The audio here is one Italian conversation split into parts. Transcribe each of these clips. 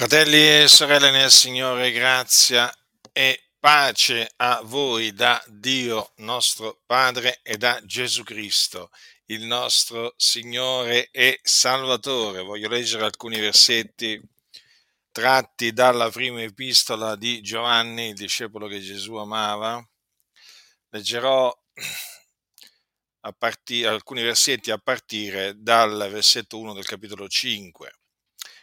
Fratelli e sorelle nel Signore, grazia e pace a voi da Dio nostro Padre e da Gesù Cristo, il nostro Signore e Salvatore. Voglio leggere alcuni versetti tratti dalla prima epistola di Giovanni, il discepolo che Gesù amava. Leggerò partire, alcuni versetti a partire dal versetto 1 del capitolo 5.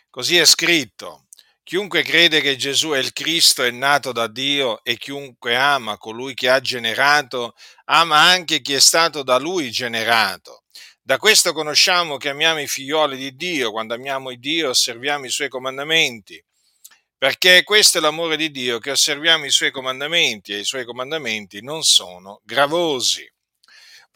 Così è scritto, Chiunque crede che Gesù è il Cristo è nato da Dio e chiunque ama colui che ha generato, ama anche chi è stato da lui generato. Da questo conosciamo che amiamo i figlioli di Dio, quando amiamo il Dio osserviamo i suoi comandamenti, perché questo è l'amore di Dio, che osserviamo i suoi comandamenti e i suoi comandamenti non sono gravosi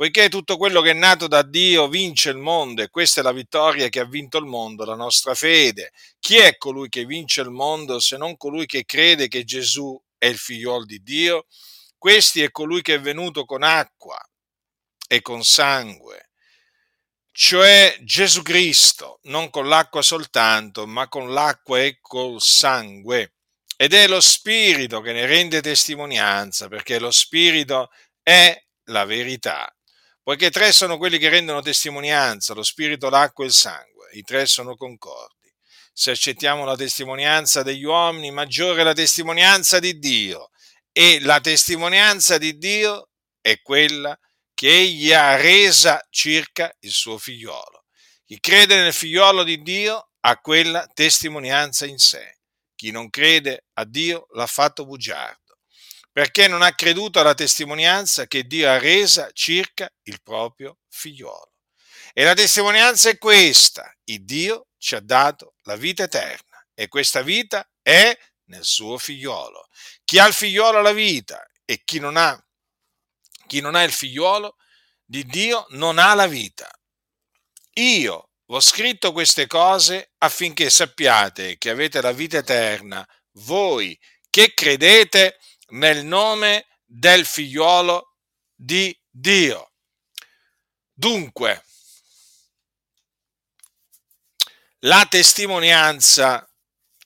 poiché tutto quello che è nato da Dio vince il mondo e questa è la vittoria che ha vinto il mondo, la nostra fede. Chi è colui che vince il mondo se non colui che crede che Gesù è il figliol di Dio? Questi è colui che è venuto con acqua e con sangue, cioè Gesù Cristo, non con l'acqua soltanto, ma con l'acqua e col sangue. Ed è lo Spirito che ne rende testimonianza, perché lo Spirito è la verità. Poiché tre sono quelli che rendono testimonianza, lo spirito, l'acqua e il sangue, i tre sono concordi. Se accettiamo la testimonianza degli uomini, maggiore è la testimonianza di Dio. E la testimonianza di Dio è quella che egli ha resa circa il suo figliolo. Chi crede nel figliolo di Dio ha quella testimonianza in sé. Chi non crede a Dio l'ha fatto bugiardo perché non ha creduto alla testimonianza che Dio ha resa circa il proprio figliolo. E la testimonianza è questa, il Dio ci ha dato la vita eterna e questa vita è nel suo figliolo. Chi ha il figliolo ha la vita e chi non ha, chi non ha il figliolo di Dio non ha la vita. Io ho scritto queste cose affinché sappiate che avete la vita eterna, voi che credete nel nome del figliuolo di Dio. Dunque, la testimonianza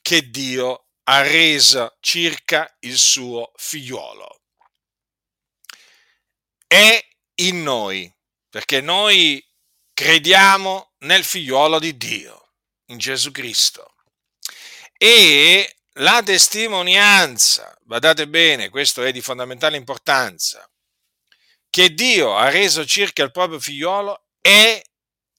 che Dio ha reso circa il suo figliuolo è in noi, perché noi crediamo nel figliuolo di Dio, in Gesù Cristo. E la testimonianza, badate bene, questo è di fondamentale importanza, che Dio ha reso circa il proprio figliolo è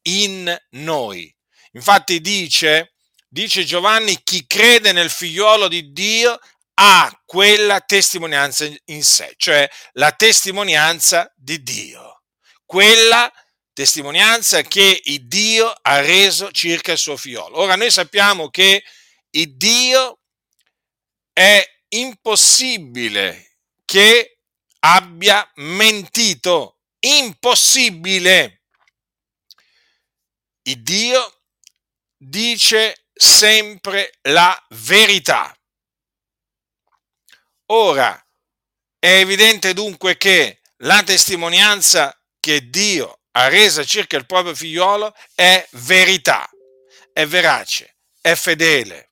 in noi. Infatti dice, dice Giovanni, chi crede nel figliolo di Dio ha quella testimonianza in sé, cioè la testimonianza di Dio. Quella testimonianza che Dio ha reso circa il suo figliolo. Ora noi sappiamo che Dio è impossibile che abbia mentito. Impossibile. Il Dio dice sempre la verità. Ora, è evidente dunque che la testimonianza che Dio ha resa circa il proprio figliolo è verità, è verace, è fedele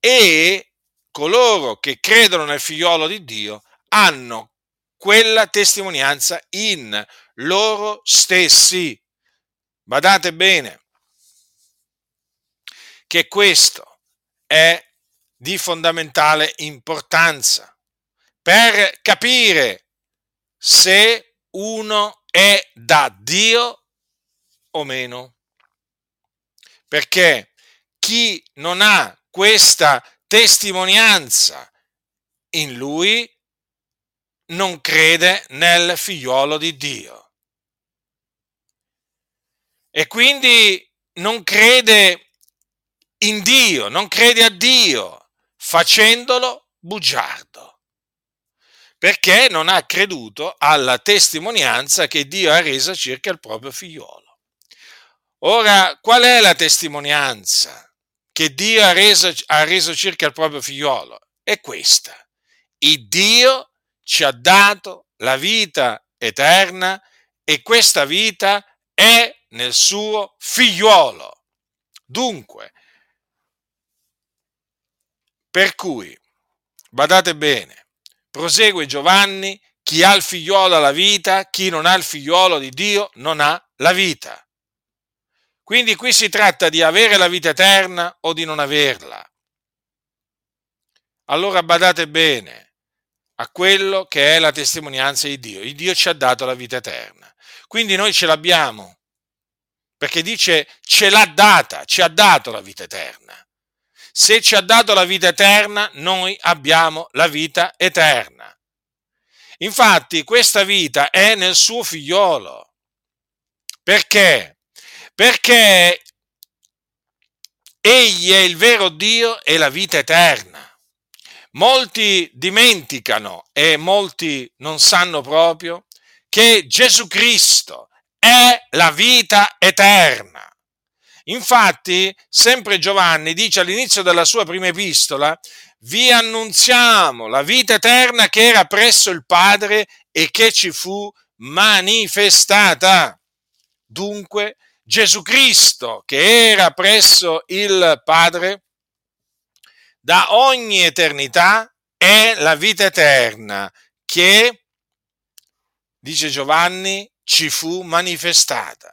e coloro che credono nel figliolo di Dio hanno quella testimonianza in loro stessi. Badate bene che questo è di fondamentale importanza per capire se uno è da Dio o meno. Perché chi non ha questa testimonianza in lui, non crede nel figliolo di Dio. E quindi non crede in Dio, non crede a Dio, facendolo bugiardo, perché non ha creduto alla testimonianza che Dio ha resa circa il proprio figliolo. Ora, qual è la testimonianza? Che Dio ha reso, ha reso circa il proprio figliolo è questa. Il Dio ci ha dato la vita eterna e questa vita è nel suo figliuolo. Dunque, Per cui, badate bene, prosegue Giovanni, chi ha il figliolo ha la vita, chi non ha il figliolo di Dio non ha la vita. Quindi qui si tratta di avere la vita eterna o di non averla. Allora badate bene a quello che è la testimonianza di Dio. Il Dio ci ha dato la vita eterna. Quindi noi ce l'abbiamo, perché dice ce l'ha data, ci ha dato la vita eterna. Se ci ha dato la vita eterna, noi abbiamo la vita eterna. Infatti questa vita è nel suo figliolo. Perché? Perché egli è il vero Dio e la vita eterna. Molti dimenticano e molti non sanno proprio che Gesù Cristo è la vita eterna. Infatti, sempre Giovanni dice all'inizio della sua prima epistola, vi annunziamo la vita eterna che era presso il Padre e che ci fu manifestata. Dunque, Gesù Cristo, che era presso il Padre, da ogni eternità è la vita eterna che, dice Giovanni, ci fu manifestata.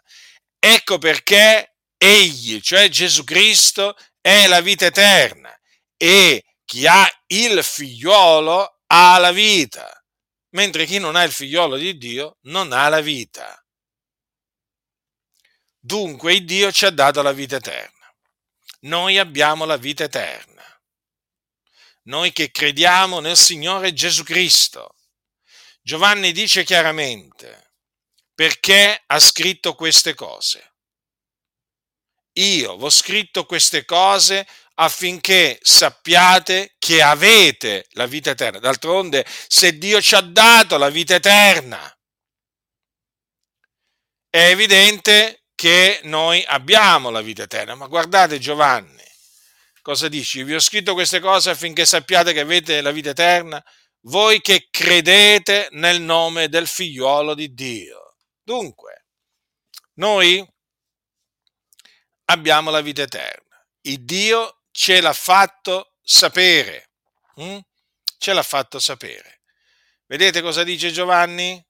Ecco perché egli, cioè Gesù Cristo, è la vita eterna e chi ha il figliolo ha la vita, mentre chi non ha il figliolo di Dio non ha la vita. Dunque il Dio ci ha dato la vita eterna. Noi abbiamo la vita eterna noi che crediamo nel Signore Gesù Cristo. Giovanni dice chiaramente perché ha scritto queste cose. Io ho scritto queste cose affinché sappiate che avete la vita eterna. D'altronde, se Dio ci ha dato la vita eterna, è evidente che noi abbiamo la vita eterna. Ma guardate Giovanni, cosa dici? Vi ho scritto queste cose affinché sappiate che avete la vita eterna, voi che credete nel nome del figliuolo di Dio. Dunque, noi abbiamo la vita eterna. Il Dio ce l'ha fatto sapere. Hm? Ce l'ha fatto sapere. Vedete cosa dice Giovanni?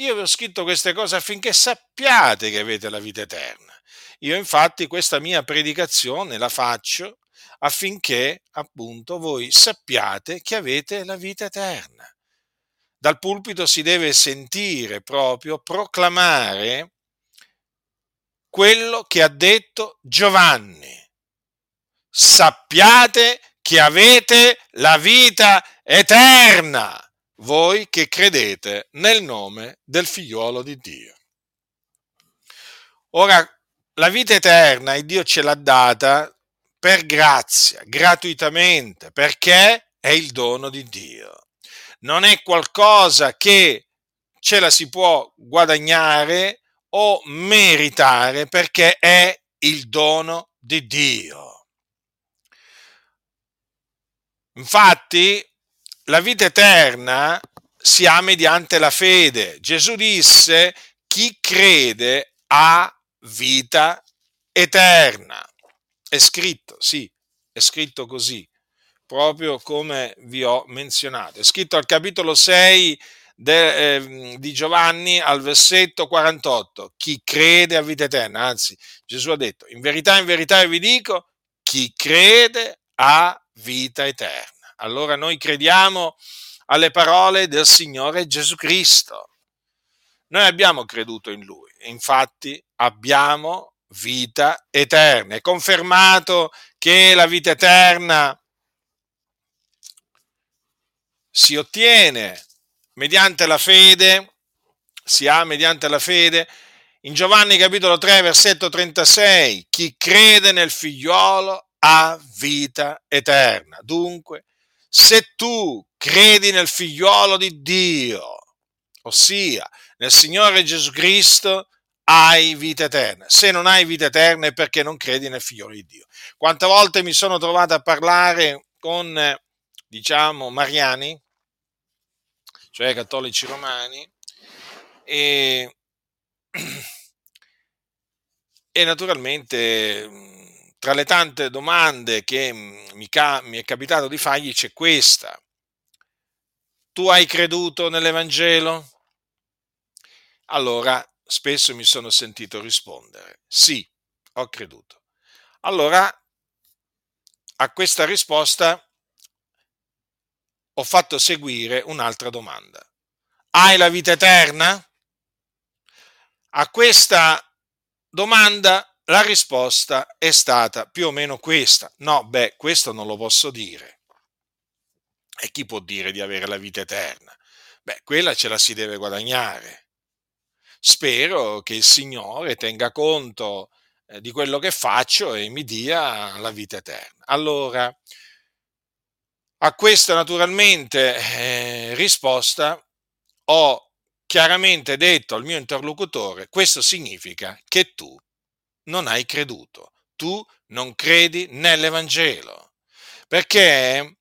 Io vi ho scritto queste cose affinché sappiate che avete la vita eterna. Io infatti questa mia predicazione la faccio affinché appunto voi sappiate che avete la vita eterna. Dal pulpito si deve sentire proprio proclamare quello che ha detto Giovanni. Sappiate che avete la vita eterna, voi che credete nel nome del figliuolo di Dio. Ora, la vita eterna, il Dio ce l'ha data per grazia, gratuitamente, perché è il dono di Dio. Non è qualcosa che ce la si può guadagnare o meritare perché è il dono di Dio. Infatti, la vita eterna si ha mediante la fede. Gesù disse, chi crede ha vita eterna. È scritto, sì, è scritto così, proprio come vi ho menzionato. È scritto al capitolo 6 de, eh, di Giovanni al versetto 48. Chi crede a vita eterna, anzi Gesù ha detto, in verità, in verità vi dico, chi crede ha vita eterna. Allora noi crediamo alle parole del Signore Gesù Cristo. Noi abbiamo creduto in Lui, infatti abbiamo vita eterna. È confermato che la vita eterna si ottiene mediante la fede, si ha mediante la fede. In Giovanni capitolo 3, versetto 36, chi crede nel figliolo ha vita eterna. Dunque, se tu credi nel figliolo di Dio, ossia nel Signore Gesù Cristo, hai vita eterna. Se non hai vita eterna è perché non credi nel figlio di Dio. Quante volte mi sono trovato a parlare con, diciamo, mariani, cioè cattolici romani, e, e naturalmente tra le tante domande che mi, mi è capitato di fargli c'è questa. Tu hai creduto nell'Evangelo? Allora, spesso mi sono sentito rispondere, sì, ho creduto. Allora, a questa risposta ho fatto seguire un'altra domanda. Hai la vita eterna? A questa domanda la risposta è stata più o meno questa. No, beh, questo non lo posso dire. E chi può dire di avere la vita eterna? Beh, quella ce la si deve guadagnare. Spero che il Signore tenga conto eh, di quello che faccio e mi dia la vita eterna. Allora, a questa naturalmente eh, risposta ho chiaramente detto al mio interlocutore, questo significa che tu non hai creduto, tu non credi nell'Evangelo, perché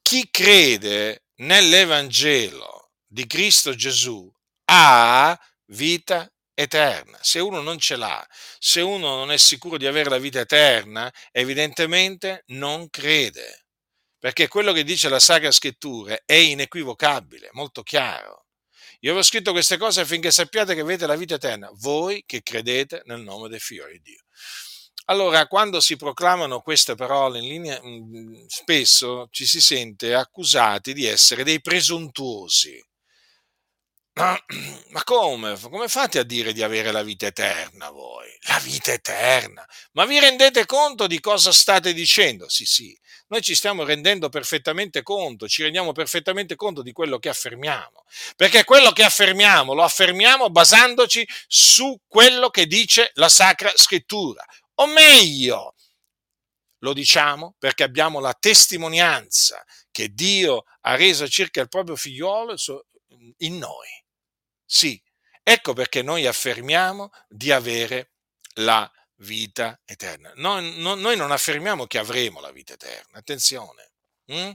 chi crede nell'Evangelo di Cristo Gesù ha vita eterna. Se uno non ce l'ha, se uno non è sicuro di avere la vita eterna, evidentemente non crede. Perché quello che dice la Sacra Scrittura è inequivocabile, molto chiaro. Io ho scritto queste cose affinché sappiate che avete la vita eterna, voi che credete nel nome del Figlio di Dio. Allora, quando si proclamano queste parole in linea, mm, spesso ci si sente accusati di essere dei presuntuosi. Ma come? Come fate a dire di avere la vita eterna voi? La vita eterna? Ma vi rendete conto di cosa state dicendo? Sì, sì, noi ci stiamo rendendo perfettamente conto, ci rendiamo perfettamente conto di quello che affermiamo, perché quello che affermiamo lo affermiamo basandoci su quello che dice la Sacra Scrittura, o meglio, lo diciamo perché abbiamo la testimonianza che Dio ha reso circa il proprio figliolo in noi. Sì, ecco perché noi affermiamo di avere la vita eterna. Noi, no, noi non affermiamo che avremo la vita eterna, attenzione. Hm?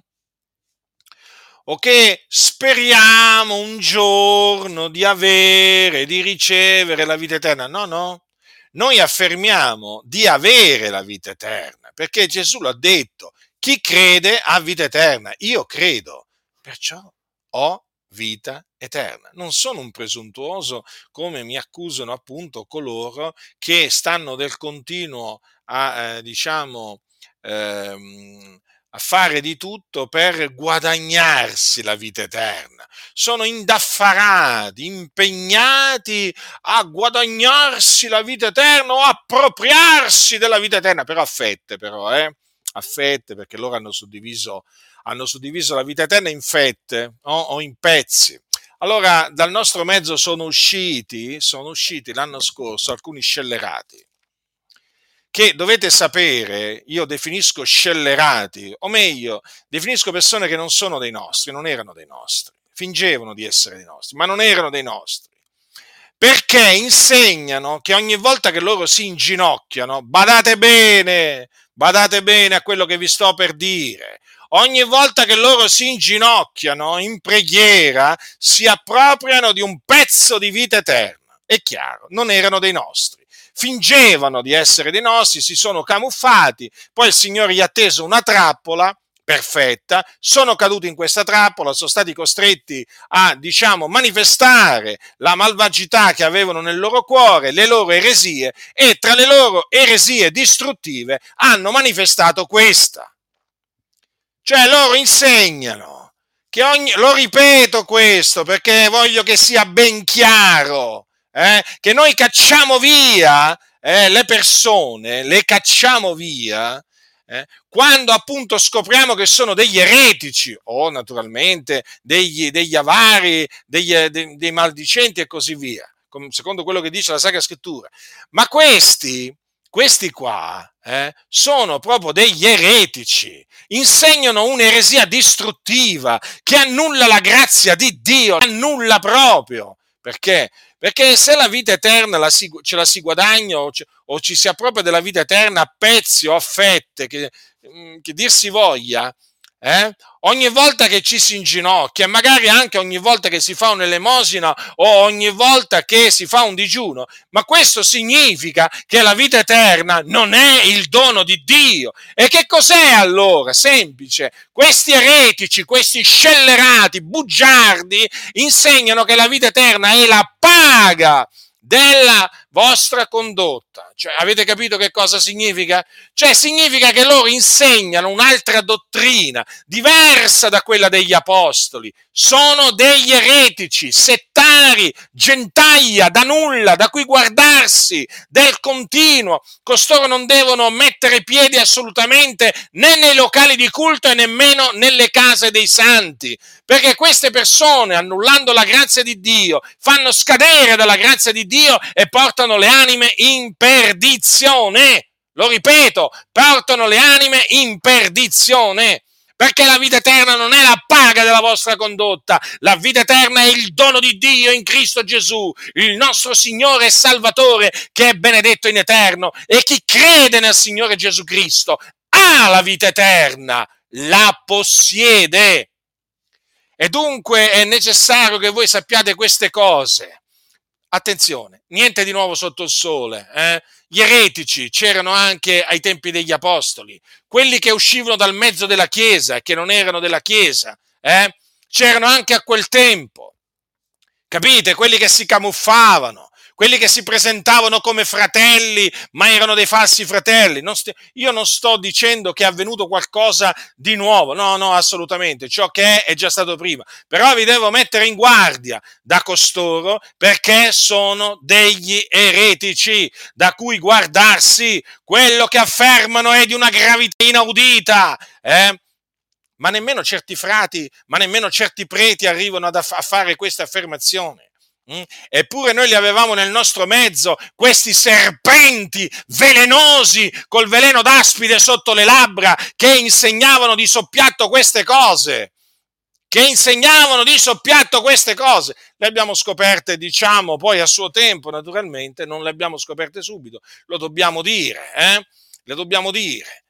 O che speriamo un giorno di avere, di ricevere la vita eterna. No, no. Noi affermiamo di avere la vita eterna, perché Gesù l'ha detto, chi crede ha vita eterna. Io credo, perciò ho vita eterna. Non sono un presuntuoso come mi accusano appunto coloro che stanno del continuo a, eh, diciamo, ehm, a fare di tutto per guadagnarsi la vita eterna. Sono indaffarati, impegnati a guadagnarsi la vita eterna o appropriarsi della vita eterna, però a fette, però, eh? A fette, perché loro hanno suddiviso hanno suddiviso la vita eterna in fette no? o in pezzi. Allora, dal nostro mezzo sono usciti, sono usciti l'anno scorso alcuni scellerati, che dovete sapere, io definisco scellerati, o meglio, definisco persone che non sono dei nostri, non erano dei nostri, fingevano di essere dei nostri, ma non erano dei nostri perché insegnano che ogni volta che loro si inginocchiano, badate bene, badate bene a quello che vi sto per dire, ogni volta che loro si inginocchiano in preghiera, si appropriano di un pezzo di vita eterna. È chiaro, non erano dei nostri. Fingevano di essere dei nostri, si sono camuffati, poi il Signore gli ha teso una trappola perfetta, sono caduti in questa trappola, sono stati costretti a, diciamo, manifestare la malvagità che avevano nel loro cuore, le loro eresie, e tra le loro eresie distruttive hanno manifestato questa cioè loro insegnano che ogni, lo ripeto questo perché voglio che sia ben chiaro, eh, che noi cacciamo via eh, le persone, le cacciamo via eh, quando appunto scopriamo che sono degli eretici o naturalmente degli, degli avari, degli, dei, dei maldicenti e così via, secondo quello che dice la Sacra Scrittura. Ma questi questi qua eh, sono proprio degli eretici, insegnano un'eresia distruttiva che annulla la grazia di Dio, annulla proprio. Perché? Perché se la vita eterna la si, ce la si guadagna o, o, ci si appropria della vita eterna a pezzi o a fette, che, mm, che dir si voglia, eh? Ogni volta che ci si inginocchia, magari anche ogni volta che si fa un'elemosina o ogni volta che si fa un digiuno, ma questo significa che la vita eterna non è il dono di Dio. E che cos'è allora? Semplice. Questi eretici, questi scellerati, bugiardi, insegnano che la vita eterna è la paga della vostra condotta. Cioè, avete capito che cosa significa? Cioè, significa che loro insegnano un'altra dottrina, diversa da quella degli apostoli. Sono degli eretici, settari, gentaglia, da nulla, da cui guardarsi, del continuo. Costoro non devono mettere piedi assolutamente né nei locali di culto e nemmeno nelle case dei santi, perché queste persone, annullando la grazia di Dio, fanno scadere dalla grazia di Dio e portano le anime in perdizione. Lo ripeto, portano le anime in perdizione. Perché la vita eterna non è la paga della vostra condotta, la vita eterna è il dono di Dio in Cristo Gesù, il nostro Signore e Salvatore che è benedetto in eterno e chi crede nel Signore Gesù Cristo ha la vita eterna, la possiede. E dunque è necessario che voi sappiate queste cose. Attenzione, niente di nuovo sotto il sole. Eh? Gli eretici c'erano anche ai tempi degli apostoli, quelli che uscivano dal mezzo della Chiesa e che non erano della Chiesa, eh? c'erano anche a quel tempo. Capite? Quelli che si camuffavano, quelli che si presentavano come fratelli, ma erano dei falsi fratelli. Non st- io non sto dicendo che è avvenuto qualcosa di nuovo, no, no, assolutamente. Ciò che è è già stato prima. Però vi devo mettere in guardia da costoro perché sono degli eretici da cui guardarsi. Quello che affermano è di una gravità inaudita. Eh? ma nemmeno certi frati, ma nemmeno certi preti arrivano a fare questa affermazione. Mm? Eppure noi li avevamo nel nostro mezzo, questi serpenti velenosi col veleno d'aspide sotto le labbra che insegnavano di soppiatto queste cose. Che insegnavano di soppiatto queste cose. Le abbiamo scoperte, diciamo, poi a suo tempo, naturalmente, non le abbiamo scoperte subito. Lo dobbiamo dire, eh? Le dobbiamo dire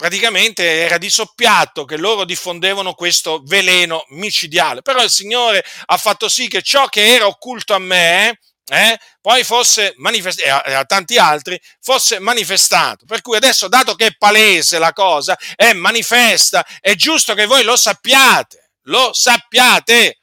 praticamente era di soppiatto che loro diffondevano questo veleno micidiale. Però il Signore ha fatto sì che ciò che era occulto a me, eh, poi fosse manifestato, e a tanti altri, fosse manifestato. Per cui adesso, dato che è palese la cosa, è manifesta, è giusto che voi lo sappiate, lo sappiate.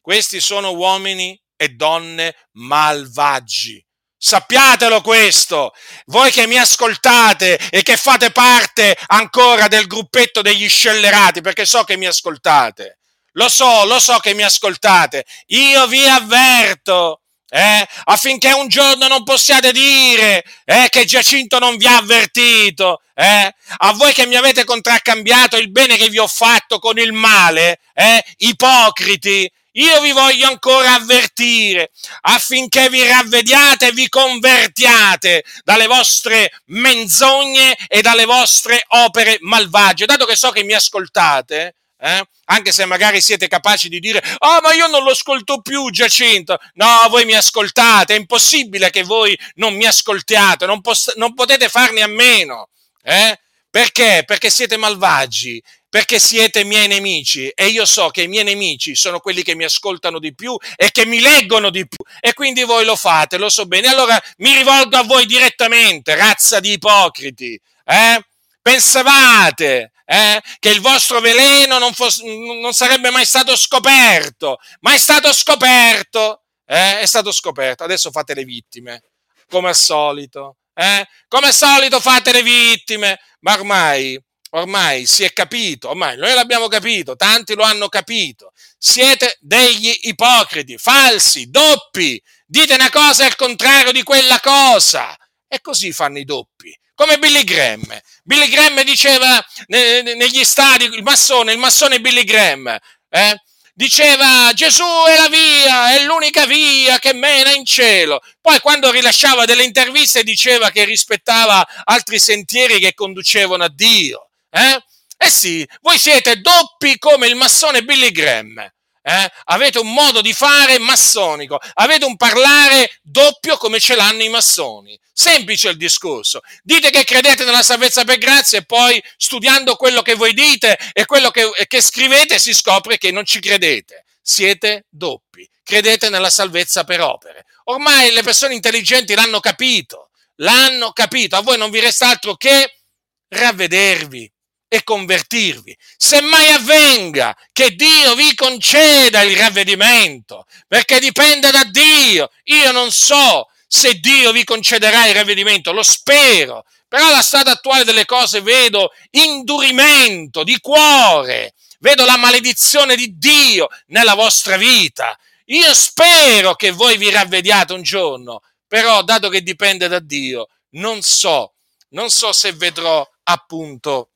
Questi sono uomini e donne malvagi Sappiatelo questo, voi che mi ascoltate e che fate parte ancora del gruppetto degli scellerati, perché so che mi ascoltate, lo so, lo so che mi ascoltate, io vi avverto, eh, affinché un giorno non possiate dire eh, che Giacinto non vi ha avvertito, eh, a voi che mi avete contraccambiato il bene che vi ho fatto con il male, eh, ipocriti, io vi voglio ancora avvertire affinché vi ravvediate e vi convertiate dalle vostre menzogne e dalle vostre opere malvagie. Dato che so che mi ascoltate, eh, anche se magari siete capaci di dire, oh, ma io non lo ascolto più, Giacinto. No, voi mi ascoltate, è impossibile che voi non mi ascoltiate, non, poss- non potete farne a meno. Eh? Perché? Perché siete malvagi perché siete miei nemici e io so che i miei nemici sono quelli che mi ascoltano di più e che mi leggono di più e quindi voi lo fate, lo so bene. Allora mi rivolgo a voi direttamente, razza di ipocriti. Eh? Pensavate eh, che il vostro veleno non, fosse, non, sarebbe mai stato scoperto, ma è stato scoperto, eh? è stato scoperto. Adesso fate le vittime, come al solito. Eh? Come al solito fate le vittime, ma ormai ormai si è capito, ormai noi l'abbiamo capito, tanti lo hanno capito. Siete degli ipocriti, falsi, doppi. Dite una cosa al contrario di quella cosa. E così fanno i doppi. Come Billy Graham. Billy Graham diceva negli stadi, il massone, il massone Billy Graham, eh? diceva Gesù è la via, è l'unica via che mena in cielo. Poi quando rilasciava delle interviste diceva che rispettava altri sentieri che conducevano a Dio. Eh? Eh sì, voi siete doppi come il massone Billy Graham. Eh? Avete un modo di fare massonico, avete un parlare doppio come ce l'hanno i massoni. Semplice il discorso. Dite che credete nella salvezza per grazia e poi studiando quello che voi dite e quello che, che scrivete si scopre che non ci credete. Siete doppi. Credete nella salvezza per opere. Ormai le persone intelligenti l'hanno capito. L'hanno capito. A voi non vi resta altro che ravvedervi e convertirvi. Se mai avvenga che Dio vi conceda il ravvedimento, perché dipende da Dio. Io non so se Dio vi concederà il ravvedimento, lo spero, però alla strada attuale delle cose vedo indurimento di cuore, vedo la maledizione di Dio nella vostra vita. Io spero che voi vi ravvediate un giorno, però dato che dipende da Dio, non so, non so se vedrò appunto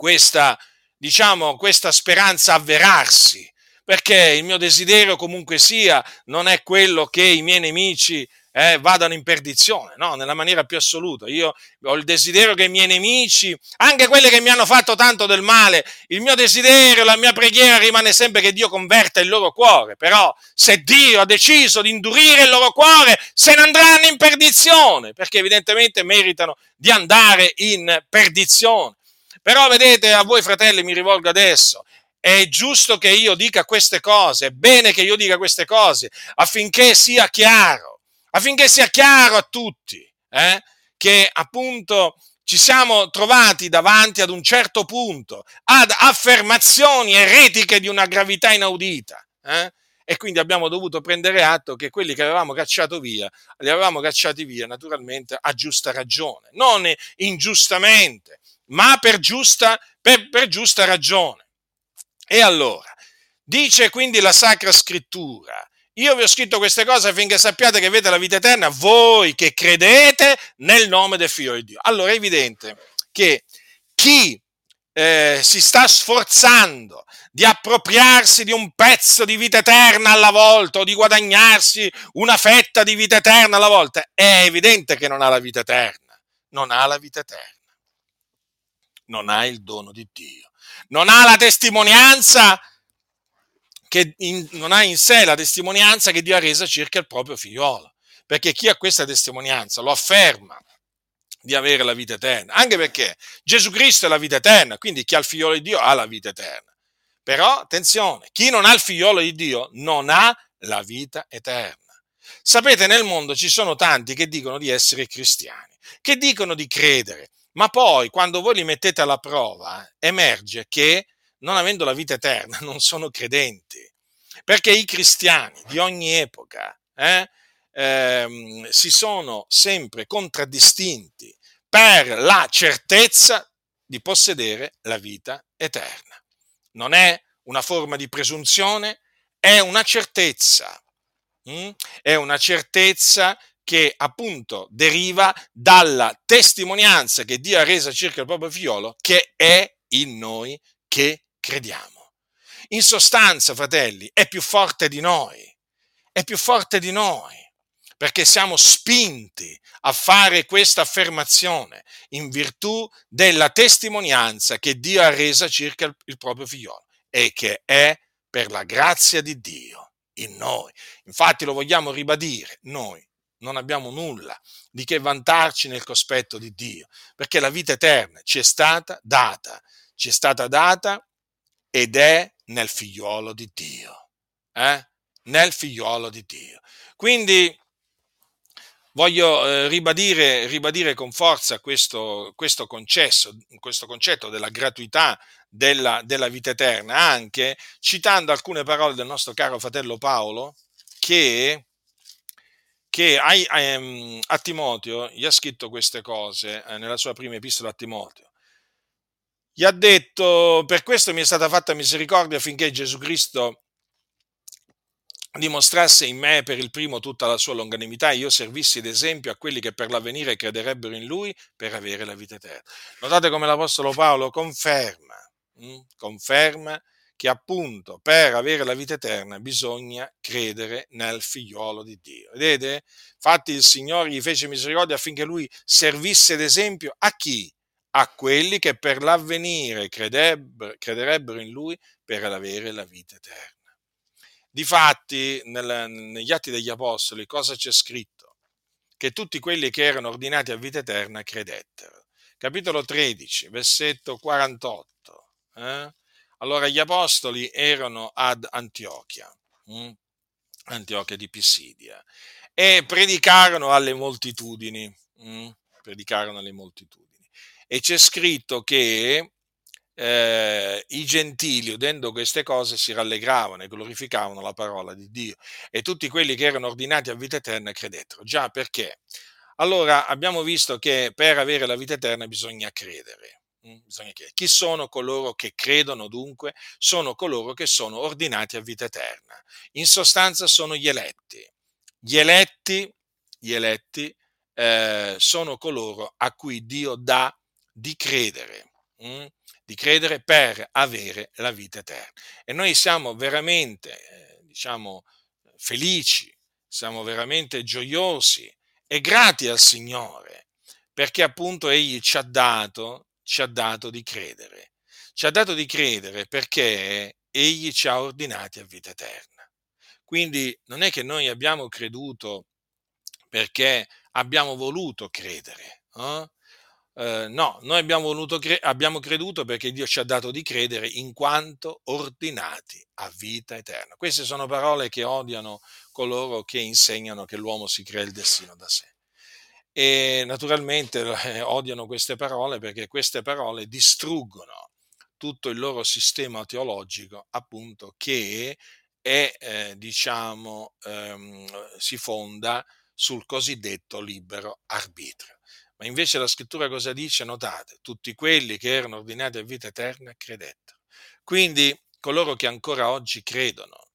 questa, diciamo, questa speranza avverarsi, perché il mio desiderio comunque sia non è quello che i miei nemici eh, vadano in perdizione, no, nella maniera più assoluta. Io ho il desiderio che i miei nemici, anche quelli che mi hanno fatto tanto del male, il mio desiderio, la mia preghiera rimane sempre che Dio converta il loro cuore. Però se Dio ha deciso di indurire il loro cuore, se ne andranno in perdizione, perché evidentemente meritano di andare in perdizione. Però vedete, a voi fratelli mi rivolgo adesso, è giusto che io dica queste cose, è bene che io dica queste cose affinché sia chiaro, affinché sia chiaro a tutti eh, che appunto ci siamo trovati davanti ad un certo punto, ad affermazioni eretiche di una gravità inaudita. Eh? E quindi abbiamo dovuto prendere atto che quelli che avevamo cacciato via, li avevamo cacciati via naturalmente a giusta ragione, non ingiustamente, ma per giusta, per, per giusta ragione. E allora, dice quindi la Sacra Scrittura, io vi ho scritto queste cose affinché sappiate che avete la vita eterna, voi che credete nel nome del Figlio di Dio. Allora è evidente che chi eh, si sta sforzando di appropriarsi di un pezzo di vita eterna alla volta o di guadagnarsi una fetta di vita eterna alla volta, è evidente che non ha la vita eterna, non ha la vita eterna non ha il dono di Dio, non ha la testimonianza che in, non ha in sé la testimonianza che Dio ha resa circa il proprio figliolo, perché chi ha questa testimonianza lo afferma di avere la vita eterna, anche perché Gesù Cristo è la vita eterna, quindi chi ha il figliolo di Dio ha la vita eterna. Però attenzione, chi non ha il figliolo di Dio non ha la vita eterna. Sapete, nel mondo ci sono tanti che dicono di essere cristiani, che dicono di credere, ma poi quando voi li mettete alla prova emerge che non avendo la vita eterna non sono credenti, perché i cristiani di ogni epoca eh, ehm, si sono sempre contraddistinti per la certezza di possedere la vita eterna. Non è una forma di presunzione, è una certezza. Mm? È una certezza che appunto deriva dalla testimonianza che Dio ha resa circa il proprio figliolo, che è in noi che crediamo. In sostanza, fratelli, è più forte di noi, è più forte di noi, perché siamo spinti a fare questa affermazione in virtù della testimonianza che Dio ha resa circa il, proprio figliolo e che è per la grazia di Dio in noi. Infatti lo vogliamo ribadire, noi non abbiamo nulla di che vantarci nel cospetto di Dio, perché la vita eterna ci è stata data, ci è stata data ed è nel figliuolo di Dio. Eh? Nel figliuolo di Dio. Quindi voglio eh, ribadire, ribadire, con forza questo, questo, concesso, questo concetto della gratuità della, della vita eterna, anche citando alcune parole del nostro caro fratello Paolo, che che a, ehm, a, Timoteo gli ha scritto queste cose eh, nella sua prima epistola a Timoteo. Gli ha detto, per questo mi è stata fatta misericordia affinché Gesù Cristo dimostrasse in me per il primo tutta la sua longanimità e io servissi d'esempio a quelli che per l'avvenire crederebbero in lui per avere la vita eterna. Notate come l'Apostolo Paolo conferma, hm, conferma che appunto per avere la vita eterna bisogna credere nel figliolo di Dio. Vedete? Infatti il Signore gli fece misericordia affinché lui servisse d'esempio a chi? A quelli che per l'avvenire crederebbero in lui per avere la vita eterna. Difatti, nel, negli Atti degli Apostoli, cosa c'è scritto? Che tutti quelli che erano ordinati a vita eterna credettero. Capitolo 13, versetto 48. Eh? Allora, gli Apostoli erano ad Antiochia, hm? Antiochia di Pisidia, e predicarono alle moltitudini. Hm? Predicarono alle moltitudini. E c'è scritto che eh, i gentili, udendo queste cose, si rallegravano e glorificavano la parola di Dio e tutti quelli che erano ordinati a vita eterna credettero. Già perché? Allora abbiamo visto che per avere la vita eterna bisogna credere. Mm, bisogna credere. Chi sono coloro che credono dunque? Sono coloro che sono ordinati a vita eterna. In sostanza sono gli eletti. Gli eletti, gli eletti eh, sono coloro a cui Dio dà di credere. Mm? di credere per avere la vita eterna. E noi siamo veramente, eh, diciamo, felici, siamo veramente gioiosi e grati al Signore, perché appunto Egli ci ha dato, ci ha dato di credere. Ci ha dato di credere perché Egli ci ha ordinati a vita eterna. Quindi non è che noi abbiamo creduto perché abbiamo voluto credere. Eh? Eh, no, noi abbiamo, cre- abbiamo creduto perché Dio ci ha dato di credere in quanto ordinati a vita eterna. Queste sono parole che odiano coloro che insegnano che l'uomo si crea il destino da sé. E naturalmente eh, odiano queste parole perché queste parole distruggono tutto il loro sistema teologico, appunto, che è, eh, diciamo, ehm, si fonda sul cosiddetto libero arbitrio. Ma invece la scrittura cosa dice? Notate, tutti quelli che erano ordinati a vita eterna credettero. Quindi coloro che ancora oggi credono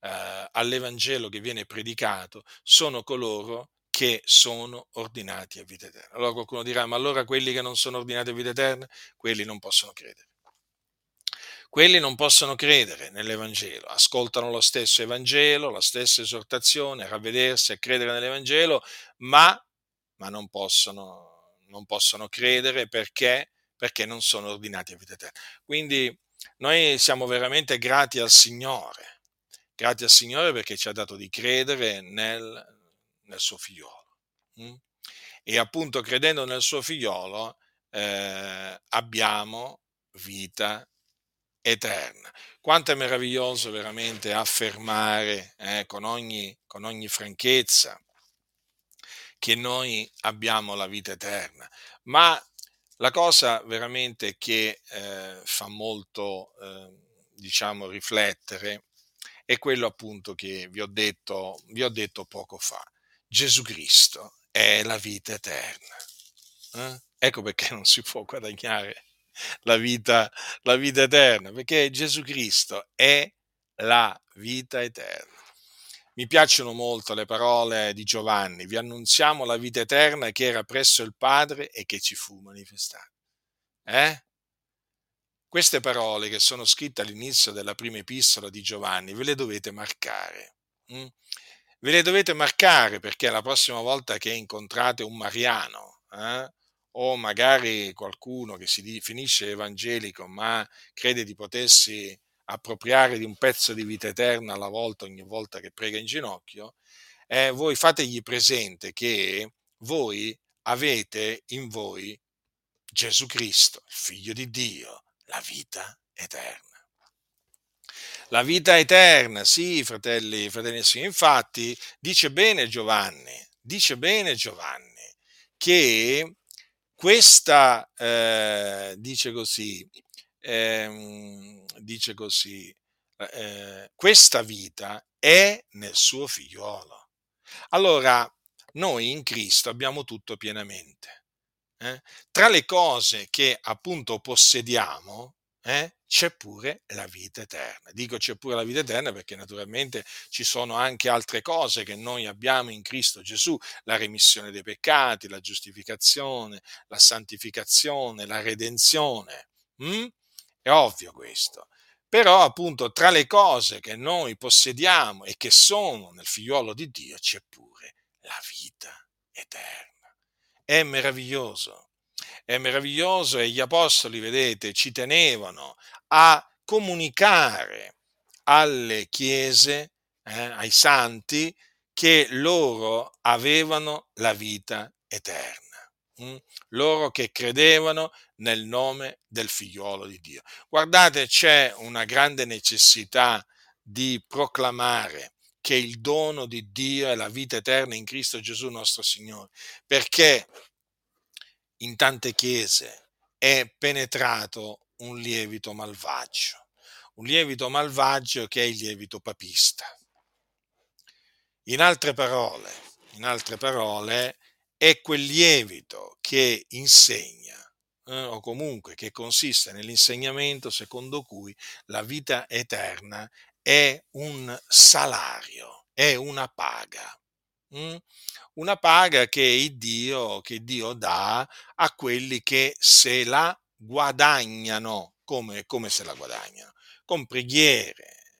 eh, all'Evangelo che viene predicato sono coloro che sono ordinati a vita eterna. Allora qualcuno dirà, ma allora quelli che non sono ordinati a vita eterna, quelli non possono credere. Quelli non possono credere nell'Evangelo, ascoltano lo stesso Evangelo, la stessa esortazione, a ravvedersi, a credere nell'Evangelo, ma ma non possono, non possono credere perché, perché non sono ordinati a vita eterna. Quindi noi siamo veramente grati al Signore, grati al Signore perché ci ha dato di credere nel, nel suo figliolo. Mm? E appunto credendo nel suo figliolo eh, abbiamo vita eterna. Quanto è meraviglioso veramente affermare eh, con, ogni, con ogni franchezza che noi abbiamo la vita eterna. Ma la cosa veramente che eh, fa molto, eh, diciamo, riflettere è quello appunto che vi ho, detto, vi ho detto poco fa. Gesù Cristo è la vita eterna. Eh? Ecco perché non si può guadagnare la vita, la vita eterna, perché Gesù Cristo è la vita eterna. Mi piacciono molto le parole di Giovanni, vi annunziamo la vita eterna che era presso il Padre e che ci fu manifestata. Eh? Queste parole che sono scritte all'inizio della prima epistola di Giovanni, ve le dovete marcare. Hm? Ve le dovete marcare perché la prossima volta che incontrate un mariano, eh? o magari qualcuno che si definisce evangelico ma crede di potersi appropriare di un pezzo di vita eterna alla volta, ogni volta che prega in ginocchio, eh, voi fategli presente che voi avete in voi Gesù Cristo, il Figlio di Dio, la vita eterna. La vita eterna, sì, fratelli, fratelli signori. Infatti, dice bene Giovanni, dice bene Giovanni, che questa, eh, dice così, ehm, dice così, eh, questa vita è nel suo figliuolo. Allora, noi in Cristo abbiamo tutto pienamente. Eh? Tra le cose che appunto possediamo, eh, c'è pure la vita eterna. Dico c'è pure la vita eterna perché naturalmente ci sono anche altre cose che noi abbiamo in Cristo Gesù, la remissione dei peccati, la giustificazione, la santificazione, la redenzione. Hm? È ovvio questo. Però appunto tra le cose che noi possediamo e che sono nel figliuolo di Dio c'è pure la vita eterna. È meraviglioso. È meraviglioso e gli apostoli, vedete, ci tenevano a comunicare alle chiese, eh, ai santi, che loro avevano la vita eterna, mm? loro che credevano nel nome del figliuolo di Dio. Guardate, c'è una grande necessità di proclamare che il dono di Dio è la vita eterna in Cristo Gesù nostro Signore, perché in tante chiese è penetrato un lievito malvagio, un lievito malvagio che è il lievito papista. In altre parole, in altre parole, è quel lievito che insegna eh, o comunque che consiste nell'insegnamento secondo cui la vita eterna è un salario, è una paga. Mm? Una paga che Dio, che Dio dà a quelli che se la guadagnano. Come, come se la guadagnano? Con preghiere,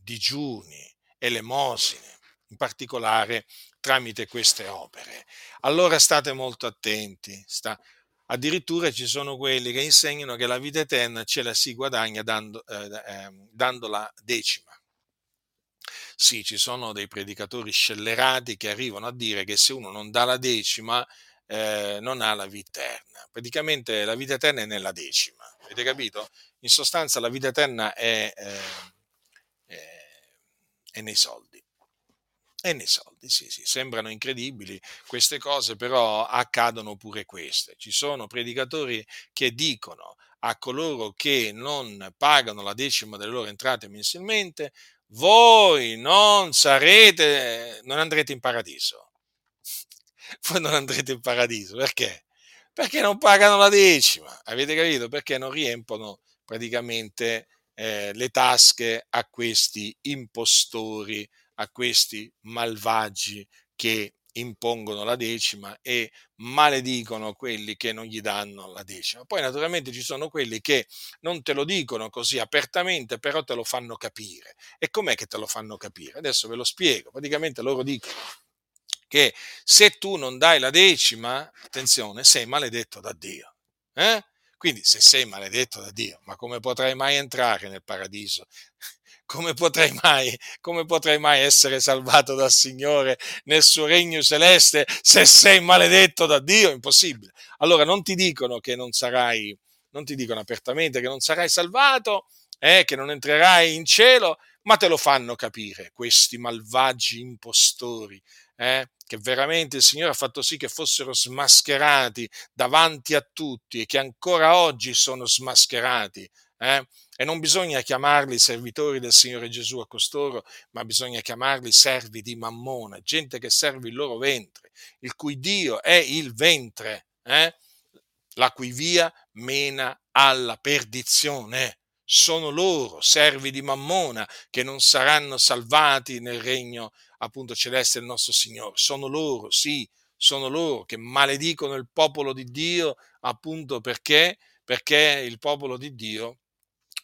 digiuni, elemosine, in particolare tramite queste opere. Allora state molto attenti. Sta, addirittura ci sono quelli che insegnano che la vita eterna ce la si guadagna dando, eh, eh, dando la decima. Sì, ci sono dei predicatori scellerati che arrivano a dire che se uno non dà la decima eh, non ha la vita eterna. Praticamente la vita eterna è nella decima, avete capito? In sostanza la vita eterna è, eh, è, nei soldi. E nei soldi, sì, sì, sembrano incredibili queste cose, però accadono pure queste. Ci sono predicatori che dicono a coloro che non pagano la decima delle loro entrate mensilmente, voi non sarete, non andrete in paradiso. Voi non andrete in paradiso, perché? Perché non pagano la decima, avete capito? Perché non riempono praticamente eh, le tasche a questi impostori, a questi malvagi che impongono la decima e maledicono quelli che non gli danno la decima. Poi naturalmente ci sono quelli che non te lo dicono così apertamente, però te lo fanno capire. E com'è che te lo fanno capire? Adesso ve lo spiego. Praticamente loro dicono che se tu non dai la decima, attenzione, sei maledetto da Dio. Eh? Quindi se sei maledetto da Dio, ma come potrai mai entrare nel paradiso? Come potrei mai, come potrei mai essere salvato dal Signore nel suo regno celeste se sei maledetto da Dio? Impossibile. Allora non ti dicono che non sarai, non ti dicono apertamente che non sarai salvato, eh, che non entrerai in cielo, ma te lo fanno capire questi malvagi impostori. Eh, che veramente il Signore ha fatto sì che fossero smascherati davanti a tutti e che ancora oggi sono smascherati. Eh? E non bisogna chiamarli servitori del Signore Gesù a costoro, ma bisogna chiamarli servi di Mammona, gente che serve il loro ventre, il cui Dio è il ventre, eh? la cui via mena alla perdizione. Sono loro, servi di Mammona, che non saranno salvati nel regno appunto celeste del nostro Signore. Sono loro, sì, sono loro che maledicono il popolo di Dio appunto perché, perché il popolo di Dio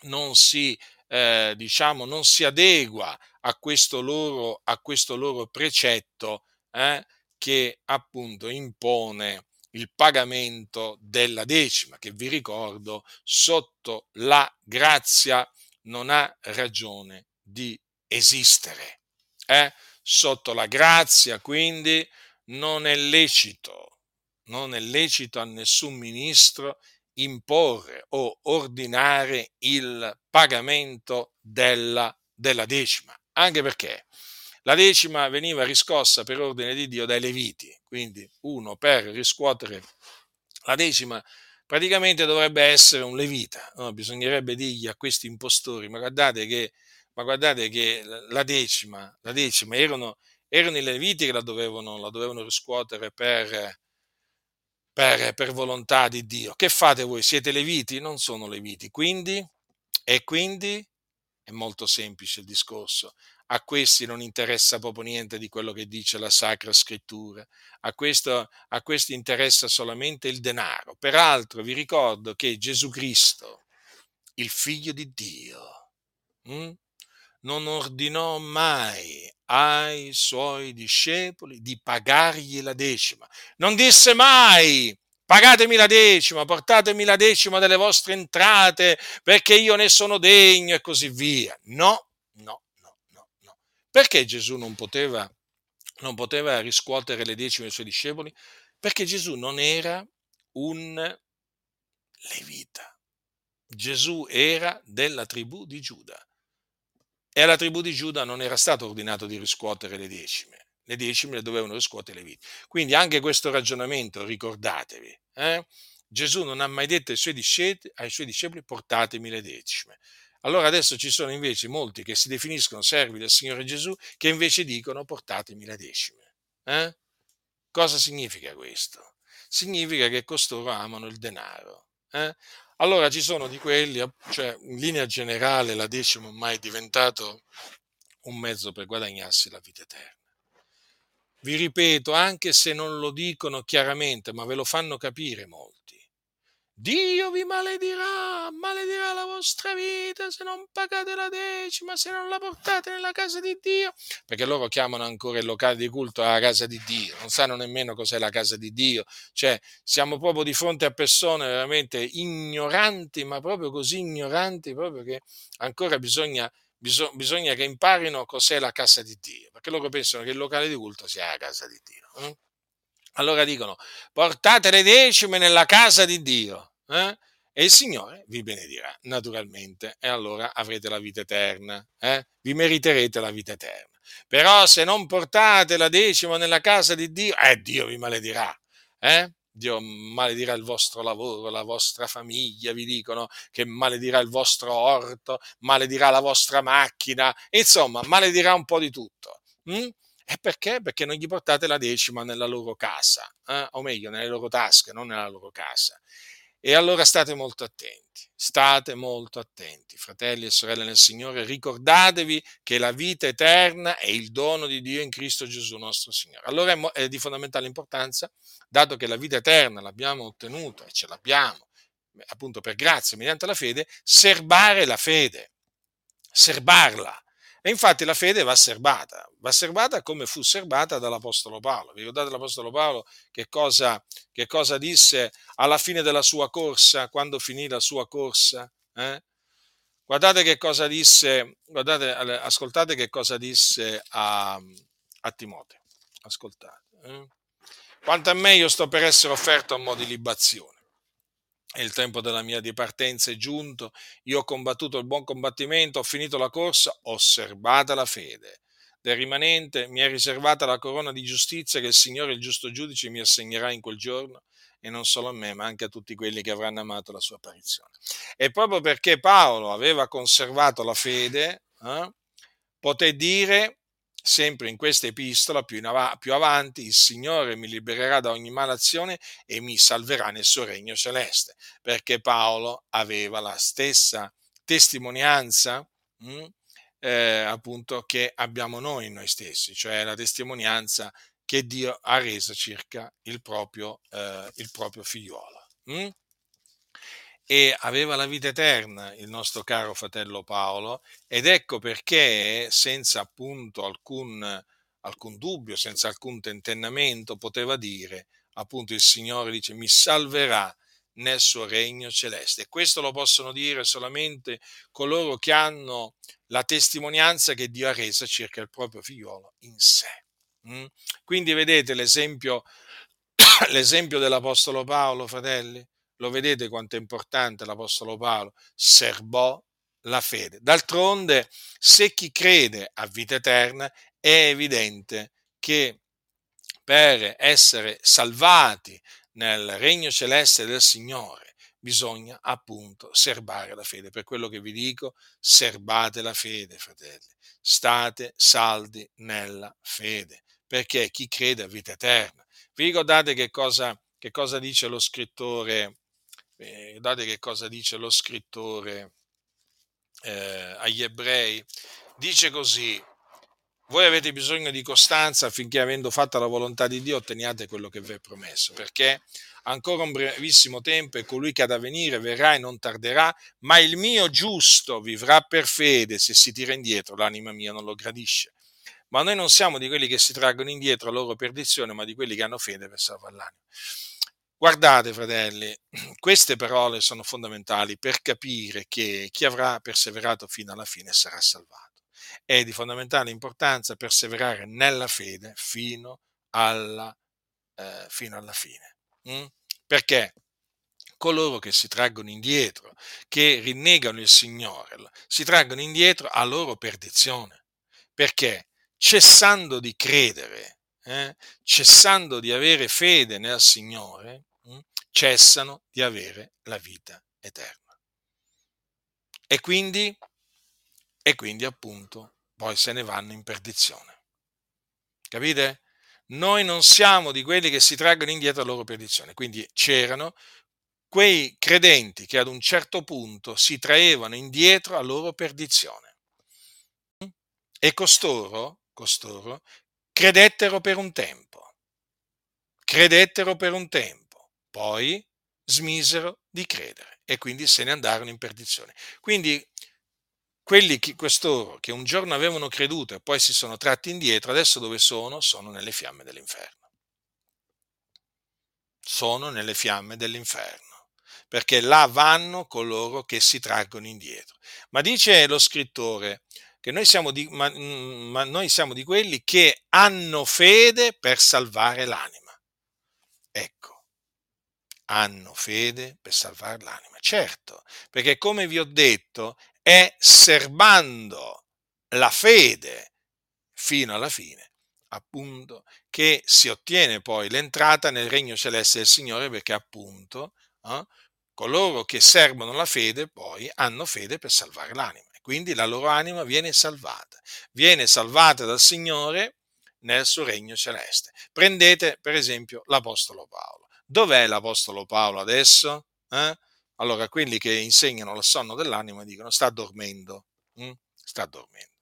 non si, eh, diciamo, non si adegua a questo loro, a questo loro precetto eh, che appunto impone il pagamento della decima, che vi ricordo, sotto la grazia non ha ragione di esistere. Eh? Sotto la grazia, quindi, non è lecito, non è lecito a nessun ministro imporre o ordinare il pagamento della, della decima, anche perché la decima veniva riscossa per ordine di Dio dai Leviti, quindi uno per riscuotere la decima praticamente dovrebbe essere un levita, no? bisognerebbe dirgli a questi impostori, ma guardate che, ma guardate che la decima, la decima erano, erano, i leviti che la dovevano, la dovevano riscuotere per, per, per volontà di Dio. Che fate voi? Siete leviti? Non sono leviti. Quindi, e quindi è molto semplice il discorso. A questi non interessa proprio niente di quello che dice la Sacra Scrittura, a, questo, a questi interessa solamente il denaro. Peraltro vi ricordo che Gesù Cristo, il figlio di Dio, hm, non ordinò mai ai suoi discepoli di pagargli la decima. Non disse mai pagatemi la decima, portatemi la decima delle vostre entrate perché io ne sono degno e così via. No, no, no, no, no. Perché Gesù non poteva, non poteva riscuotere le decime dei suoi discepoli? Perché Gesù non era un levita. Gesù era della tribù di Giuda e alla tribù di Giuda non era stato ordinato di riscuotere le decime le decime le dovevano riscuotere le vite. Quindi anche questo ragionamento, ricordatevi, eh? Gesù non ha mai detto ai suoi, discepoli, ai suoi discepoli portatemi le decime. Allora adesso ci sono invece molti che si definiscono servi del Signore Gesù che invece dicono portatemi le decime. Eh? Cosa significa questo? Significa che costoro amano il denaro. Eh? Allora ci sono di quelli, cioè in linea generale la decima ormai è diventato un mezzo per guadagnarsi la vita eterna. Vi ripeto, anche se non lo dicono chiaramente, ma ve lo fanno capire molti. Dio vi maledirà, maledirà la vostra vita se non pagate la decima, se non la portate nella casa di Dio. Perché loro chiamano ancora il locale di culto la casa di Dio, non sanno nemmeno cos'è la casa di Dio. Cioè, siamo proprio di fronte a persone veramente ignoranti, ma proprio così ignoranti, proprio che ancora bisogna bisogna che imparino cos'è la casa di Dio, perché loro pensano che il locale di culto sia la casa di Dio. Eh? Allora dicono, portate le decime nella casa di Dio eh? e il Signore vi benedirà, naturalmente, e allora avrete la vita eterna, eh? vi meriterete la vita eterna. Però se non portate la decima nella casa di Dio, eh, Dio vi maledirà. Eh? Dio maledirà il vostro lavoro, la vostra famiglia, vi dicono che maledirà il vostro orto, maledirà la vostra macchina, insomma, maledirà un po' di tutto. Mm? E perché? Perché non gli portate la decima nella loro casa, eh? o meglio, nelle loro tasche, non nella loro casa. E allora state molto attenti, state molto attenti, fratelli e sorelle nel Signore, ricordatevi che la vita eterna è il dono di Dio in Cristo Gesù nostro Signore. Allora è di fondamentale importanza, dato che la vita eterna l'abbiamo ottenuta e ce l'abbiamo appunto per grazia mediante la fede, serbare la fede, serbarla e infatti la fede va serbata, va serbata come fu serbata dall'Apostolo Paolo. Vi ricordate l'Apostolo Paolo che cosa, che cosa disse alla fine della sua corsa, quando finì la sua corsa? Eh? Guardate che cosa disse, guardate, ascoltate che cosa disse a, a Timoteo. Ascoltate. Eh? Quanto a me io sto per essere offerto a mo' di libazione il tempo della mia dipartenza è giunto, io ho combattuto il buon combattimento, ho finito la corsa, ho serbata la fede. Del rimanente mi è riservata la corona di giustizia che il Signore, il giusto giudice, mi assegnerà in quel giorno, e non solo a me, ma anche a tutti quelli che avranno amato la sua apparizione. E proprio perché Paolo aveva conservato la fede, eh, poté dire sempre in questa epistola, più, av- più, avanti, il Signore mi libererà da ogni malazione e mi salverà nel suo regno celeste, perché Paolo aveva la stessa testimonianza mh, hm, eh, appunto che abbiamo noi noi stessi, cioè la testimonianza che Dio ha reso circa il proprio, eh, il proprio figliuolo. Mh? E aveva la vita eterna il nostro caro fratello Paolo ed ecco perché senza appunto alcun, alcun dubbio, senza alcun tentennamento poteva dire appunto il Signore dice mi salverà nel suo regno celeste. Questo lo possono dire solamente coloro che hanno la testimonianza che Dio ha resa circa il proprio figliolo in sé. Mm? Quindi vedete l'esempio, l'esempio dell'Apostolo Paolo, fratelli? Lo vedete quanto è importante l'Apostolo Paolo? Serbò la fede. D'altronde, se chi crede a vita eterna, è evidente che per essere salvati nel regno celeste del Signore bisogna appunto serbare la fede. Per quello che vi dico, serbate la fede, fratelli. State saldi nella fede, perché chi crede a vita eterna. Vi ricordate che cosa, che cosa dice lo scrittore eh, guardate che cosa dice lo scrittore eh, agli ebrei. Dice così, voi avete bisogno di costanza affinché avendo fatta la volontà di Dio otteniate quello che vi è promesso, perché ancora un brevissimo tempo e colui che ha da venire verrà e non tarderà, ma il mio giusto vivrà per fede, se si tira indietro l'anima mia non lo gradisce. Ma noi non siamo di quelli che si traggono indietro a loro perdizione, ma di quelli che hanno fede per salvare l'anima. Guardate, fratelli, queste parole sono fondamentali per capire che chi avrà perseverato fino alla fine sarà salvato. È di fondamentale importanza perseverare nella fede fino alla, eh, fino alla fine. Mm? Perché coloro che si traggono indietro, che rinnegano il Signore, si traggono indietro a loro perdizione. Perché cessando di credere, eh, cessando di avere fede nel Signore? Cessano di avere la vita eterna. E quindi, e quindi appunto poi se ne vanno in perdizione. Capite? Noi non siamo di quelli che si traggono indietro la loro perdizione. Quindi c'erano quei credenti che ad un certo punto si traevano indietro a loro perdizione. E costoro, costoro credettero per un tempo. Credettero per un tempo poi smisero di credere e quindi se ne andarono in perdizione. Quindi quelli che, costoro che un giorno avevano creduto e poi si sono tratti indietro, adesso dove sono? Sono nelle fiamme dell'inferno. Sono nelle fiamme dell'inferno, perché là vanno coloro che si traggono indietro. Ma dice lo scrittore che noi siamo di, ma, ma noi siamo di quelli che hanno fede per salvare l'anima. Ecco hanno fede per salvare l'anima. Certo, perché come vi ho detto, è serbando la fede fino alla fine, appunto, che si ottiene poi l'entrata nel regno celeste del Signore, perché appunto eh, coloro che servono la fede poi hanno fede per salvare l'anima. Quindi la loro anima viene salvata, viene salvata dal Signore nel suo regno celeste. Prendete per esempio l'Apostolo Paolo. Dov'è l'Apostolo Paolo adesso? Eh? Allora, quelli che insegnano il sonno dell'anima dicono sta dormendo, hm? sta dormendo.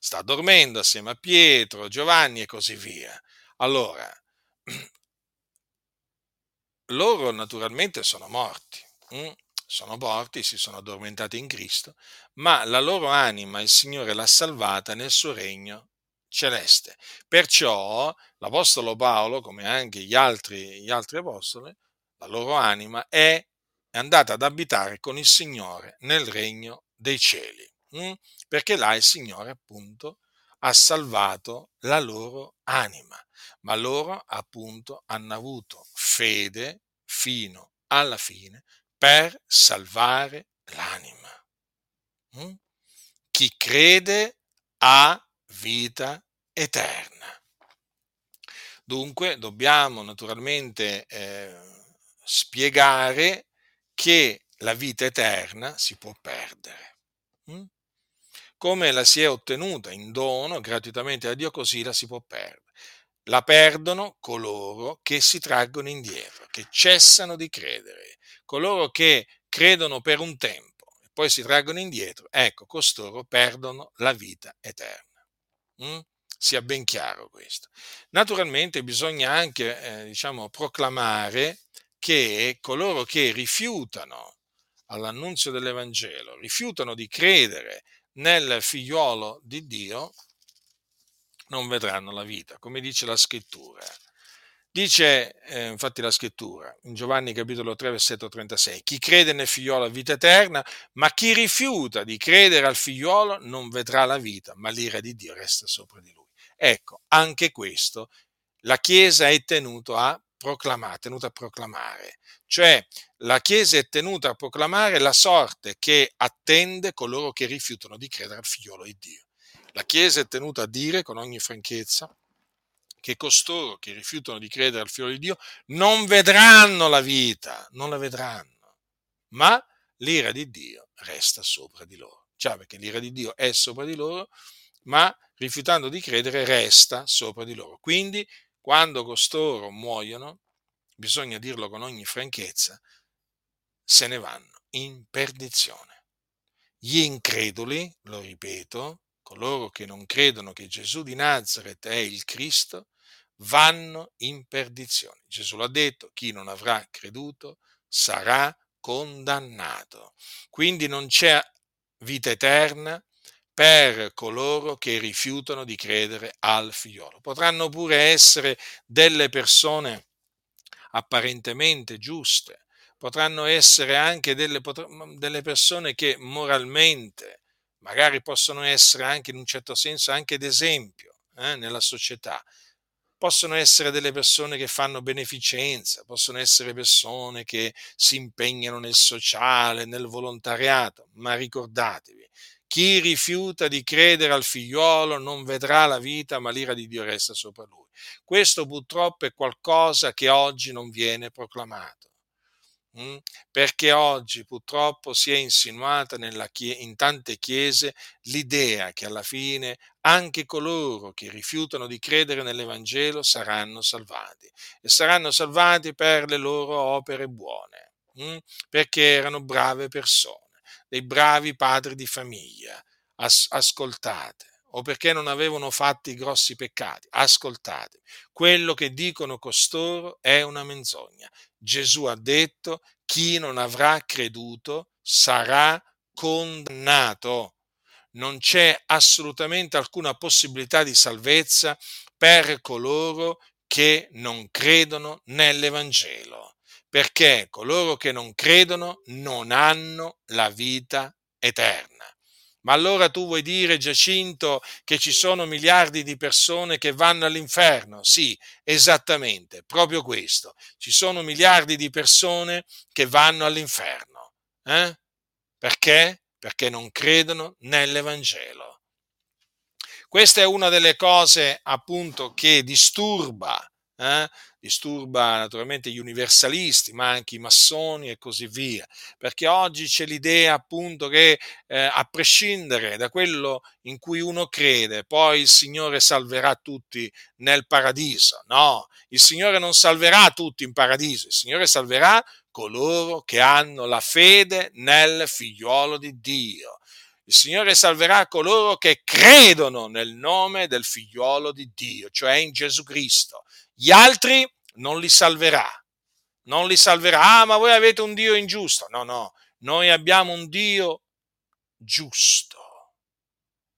Sta dormendo assieme a Pietro, Giovanni e così via. Allora, loro naturalmente sono morti, hm? sono morti, si sono addormentati in Cristo, ma la loro anima il Signore l'ha salvata nel suo regno celeste. Perciò l'Apostolo Paolo, come anche gli altri, gli altri apostoli, la loro anima è andata ad abitare con il Signore nel regno dei cieli, hm? perché là il Signore appunto ha salvato la loro anima, ma loro appunto hanno avuto fede fino alla fine per salvare l'anima. Hm? Chi crede ha vita eterna. Dunque dobbiamo naturalmente eh, spiegare che la vita eterna si può perdere. Hm? Come la si è ottenuta in dono gratuitamente da Dio, così la si può perdere. La perdono coloro che si traggono indietro, che cessano di credere, coloro che credono per un tempo e poi si traggono indietro. Ecco, costoro perdono la vita eterna. Mm? Sia ben chiaro questo. Naturalmente bisogna anche, eh, diciamo, proclamare che coloro che rifiutano all'annunzio dell'Evangelo, rifiutano di credere nel figliuolo di Dio, non vedranno la vita, come dice la scrittura. Dice eh, infatti la scrittura in Giovanni capitolo 3 versetto 36, chi crede nel figliolo ha vita eterna, ma chi rifiuta di credere al figliolo non vedrà la vita, ma l'ira di Dio resta sopra di lui. Ecco, anche questo la Chiesa è tenuta a proclamare, tenuta a proclamare. Cioè la Chiesa è tenuta a proclamare la sorte che attende coloro che rifiutano di credere al figliolo di Dio. La Chiesa è tenuta a dire con ogni franchezza che costoro che rifiutano di credere al figlio di Dio non vedranno la vita, non la vedranno, ma l'ira di Dio resta sopra di loro. Già perché l'ira di Dio è sopra di loro, ma rifiutando di credere resta sopra di loro. Quindi quando costoro muoiono, bisogna dirlo con ogni franchezza, se ne vanno in perdizione. Gli increduli, lo ripeto, coloro che non credono che Gesù di Nazareth è il Cristo, vanno in perdizione. Gesù l'ha detto, chi non avrà creduto sarà condannato. Quindi non c'è vita eterna per coloro che rifiutano di credere al figliolo. Potranno pure essere delle persone apparentemente giuste, potranno essere anche delle, delle persone che moralmente magari possono essere anche in un certo senso anche d'esempio eh, nella società. Possono essere delle persone che fanno beneficenza, possono essere persone che si impegnano nel sociale, nel volontariato, ma ricordatevi, chi rifiuta di credere al figliuolo non vedrà la vita, ma l'ira di Dio resta sopra lui. Questo purtroppo è qualcosa che oggi non viene proclamato. Mm? perché oggi purtroppo si è insinuata chie- in tante chiese l'idea che alla fine anche coloro che rifiutano di credere nell'Evangelo saranno salvati e saranno salvati per le loro opere buone, mm? perché erano brave persone, dei bravi padri di famiglia. As- ascoltate, o perché non avevano fatti grossi peccati. Ascoltate, quello che dicono costoro è una menzogna. Gesù ha detto, chi non avrà creduto sarà condannato. Non c'è assolutamente alcuna possibilità di salvezza per coloro che non credono nell'Evangelo, perché coloro che non credono non hanno la vita eterna. Ma allora tu vuoi dire, Giacinto, che ci sono miliardi di persone che vanno all'inferno? Sì, esattamente, proprio questo. Ci sono miliardi di persone che vanno all'inferno. Eh? Perché? Perché non credono nell'Evangelo. Questa è una delle cose appunto che disturba eh? Disturba naturalmente gli universalisti, ma anche i massoni e così via, perché oggi c'è l'idea appunto che eh, a prescindere da quello in cui uno crede, poi il Signore salverà tutti nel paradiso. No, il Signore non salverà tutti in paradiso, il Signore salverà coloro che hanno la fede nel figliuolo di Dio. Il Signore salverà coloro che credono nel nome del figliuolo di Dio, cioè in Gesù Cristo. Gli altri non li salverà. Non li salverà. Ah, ma voi avete un Dio ingiusto. No, no, noi abbiamo un Dio giusto.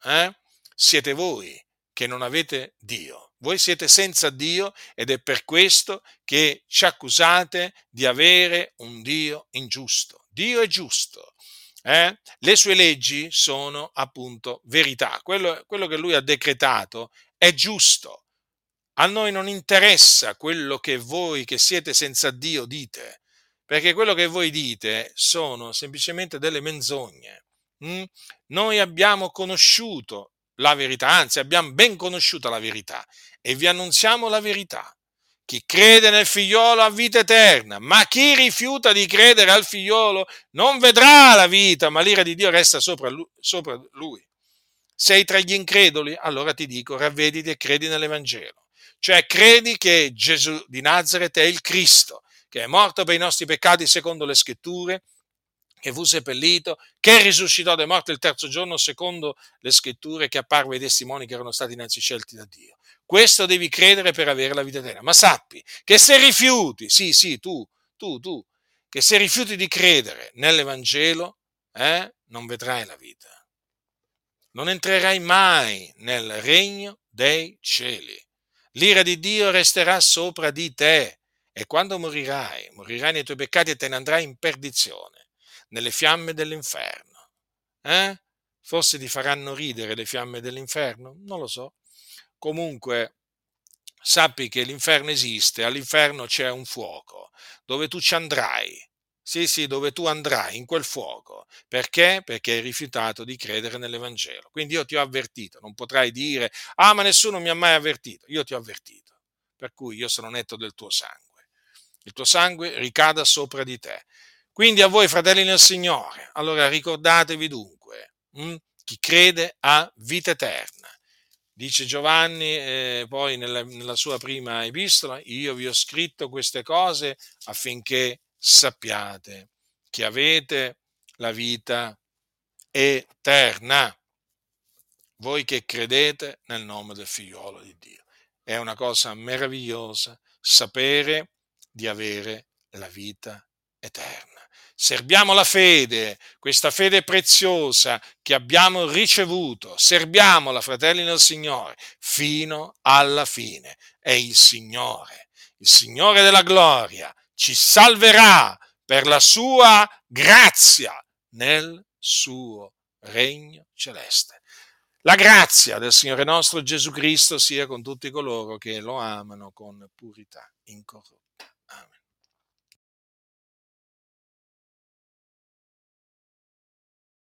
Eh? Siete voi che non avete Dio. Voi siete senza Dio ed è per questo che ci accusate di avere un Dio ingiusto. Dio è giusto. Eh? Le sue leggi sono appunto verità. Quello, quello che lui ha decretato è giusto. A noi non interessa quello che voi che siete senza Dio dite, perché quello che voi dite sono semplicemente delle menzogne. Mm? Noi abbiamo conosciuto la verità, anzi abbiamo ben conosciuta la verità e vi annunziamo la verità. Chi crede nel figliolo ha vita eterna, ma chi rifiuta di credere al figliolo non vedrà la vita, ma l'ira di Dio resta sopra lui. Sei tra gli increduli? Allora ti dico, ravvediti e credi nell'Evangelo. Cioè credi che Gesù di Nazareth è il Cristo, che è morto per i nostri peccati secondo le scritture, che fu seppellito, che risuscitò dai morti il terzo giorno secondo le scritture, che apparve ai testimoni che erano stati innanzi scelti da Dio. Questo devi credere per avere la vita eterna. Ma sappi che se rifiuti, sì, sì, tu, tu, tu, che se rifiuti di credere nell'Evangelo, eh, non vedrai la vita. Non entrerai mai nel regno dei cieli l'ira di Dio resterà sopra di te e quando morirai, morirai nei tuoi peccati e te ne andrai in perdizione, nelle fiamme dell'inferno. Eh? Forse ti faranno ridere le fiamme dell'inferno? Non lo so. Comunque, sappi che l'inferno esiste, all'inferno c'è un fuoco dove tu ci andrai sì, sì, dove tu andrai in quel fuoco. Perché? Perché hai rifiutato di credere nell'Evangelo. Quindi io ti ho avvertito, non potrai dire, ah, ma nessuno mi ha mai avvertito. Io ti ho avvertito. Per cui io sono netto del tuo sangue. Il tuo sangue ricada sopra di te. Quindi a voi, fratelli nel Signore, allora ricordatevi dunque, hm? chi crede ha vita eterna. Dice Giovanni eh, poi nella, nella sua prima epistola, io vi ho scritto queste cose affinché sappiate che avete la vita eterna, voi che credete nel nome del figliolo di Dio. È una cosa meravigliosa sapere di avere la vita eterna. Serbiamo la fede, questa fede preziosa che abbiamo ricevuto, serbiamola, fratelli nel Signore, fino alla fine. È il Signore il Signore della gloria ci salverà per la sua grazia nel suo regno celeste. La grazia del Signore nostro Gesù Cristo sia con tutti coloro che lo amano con purità incorrotta.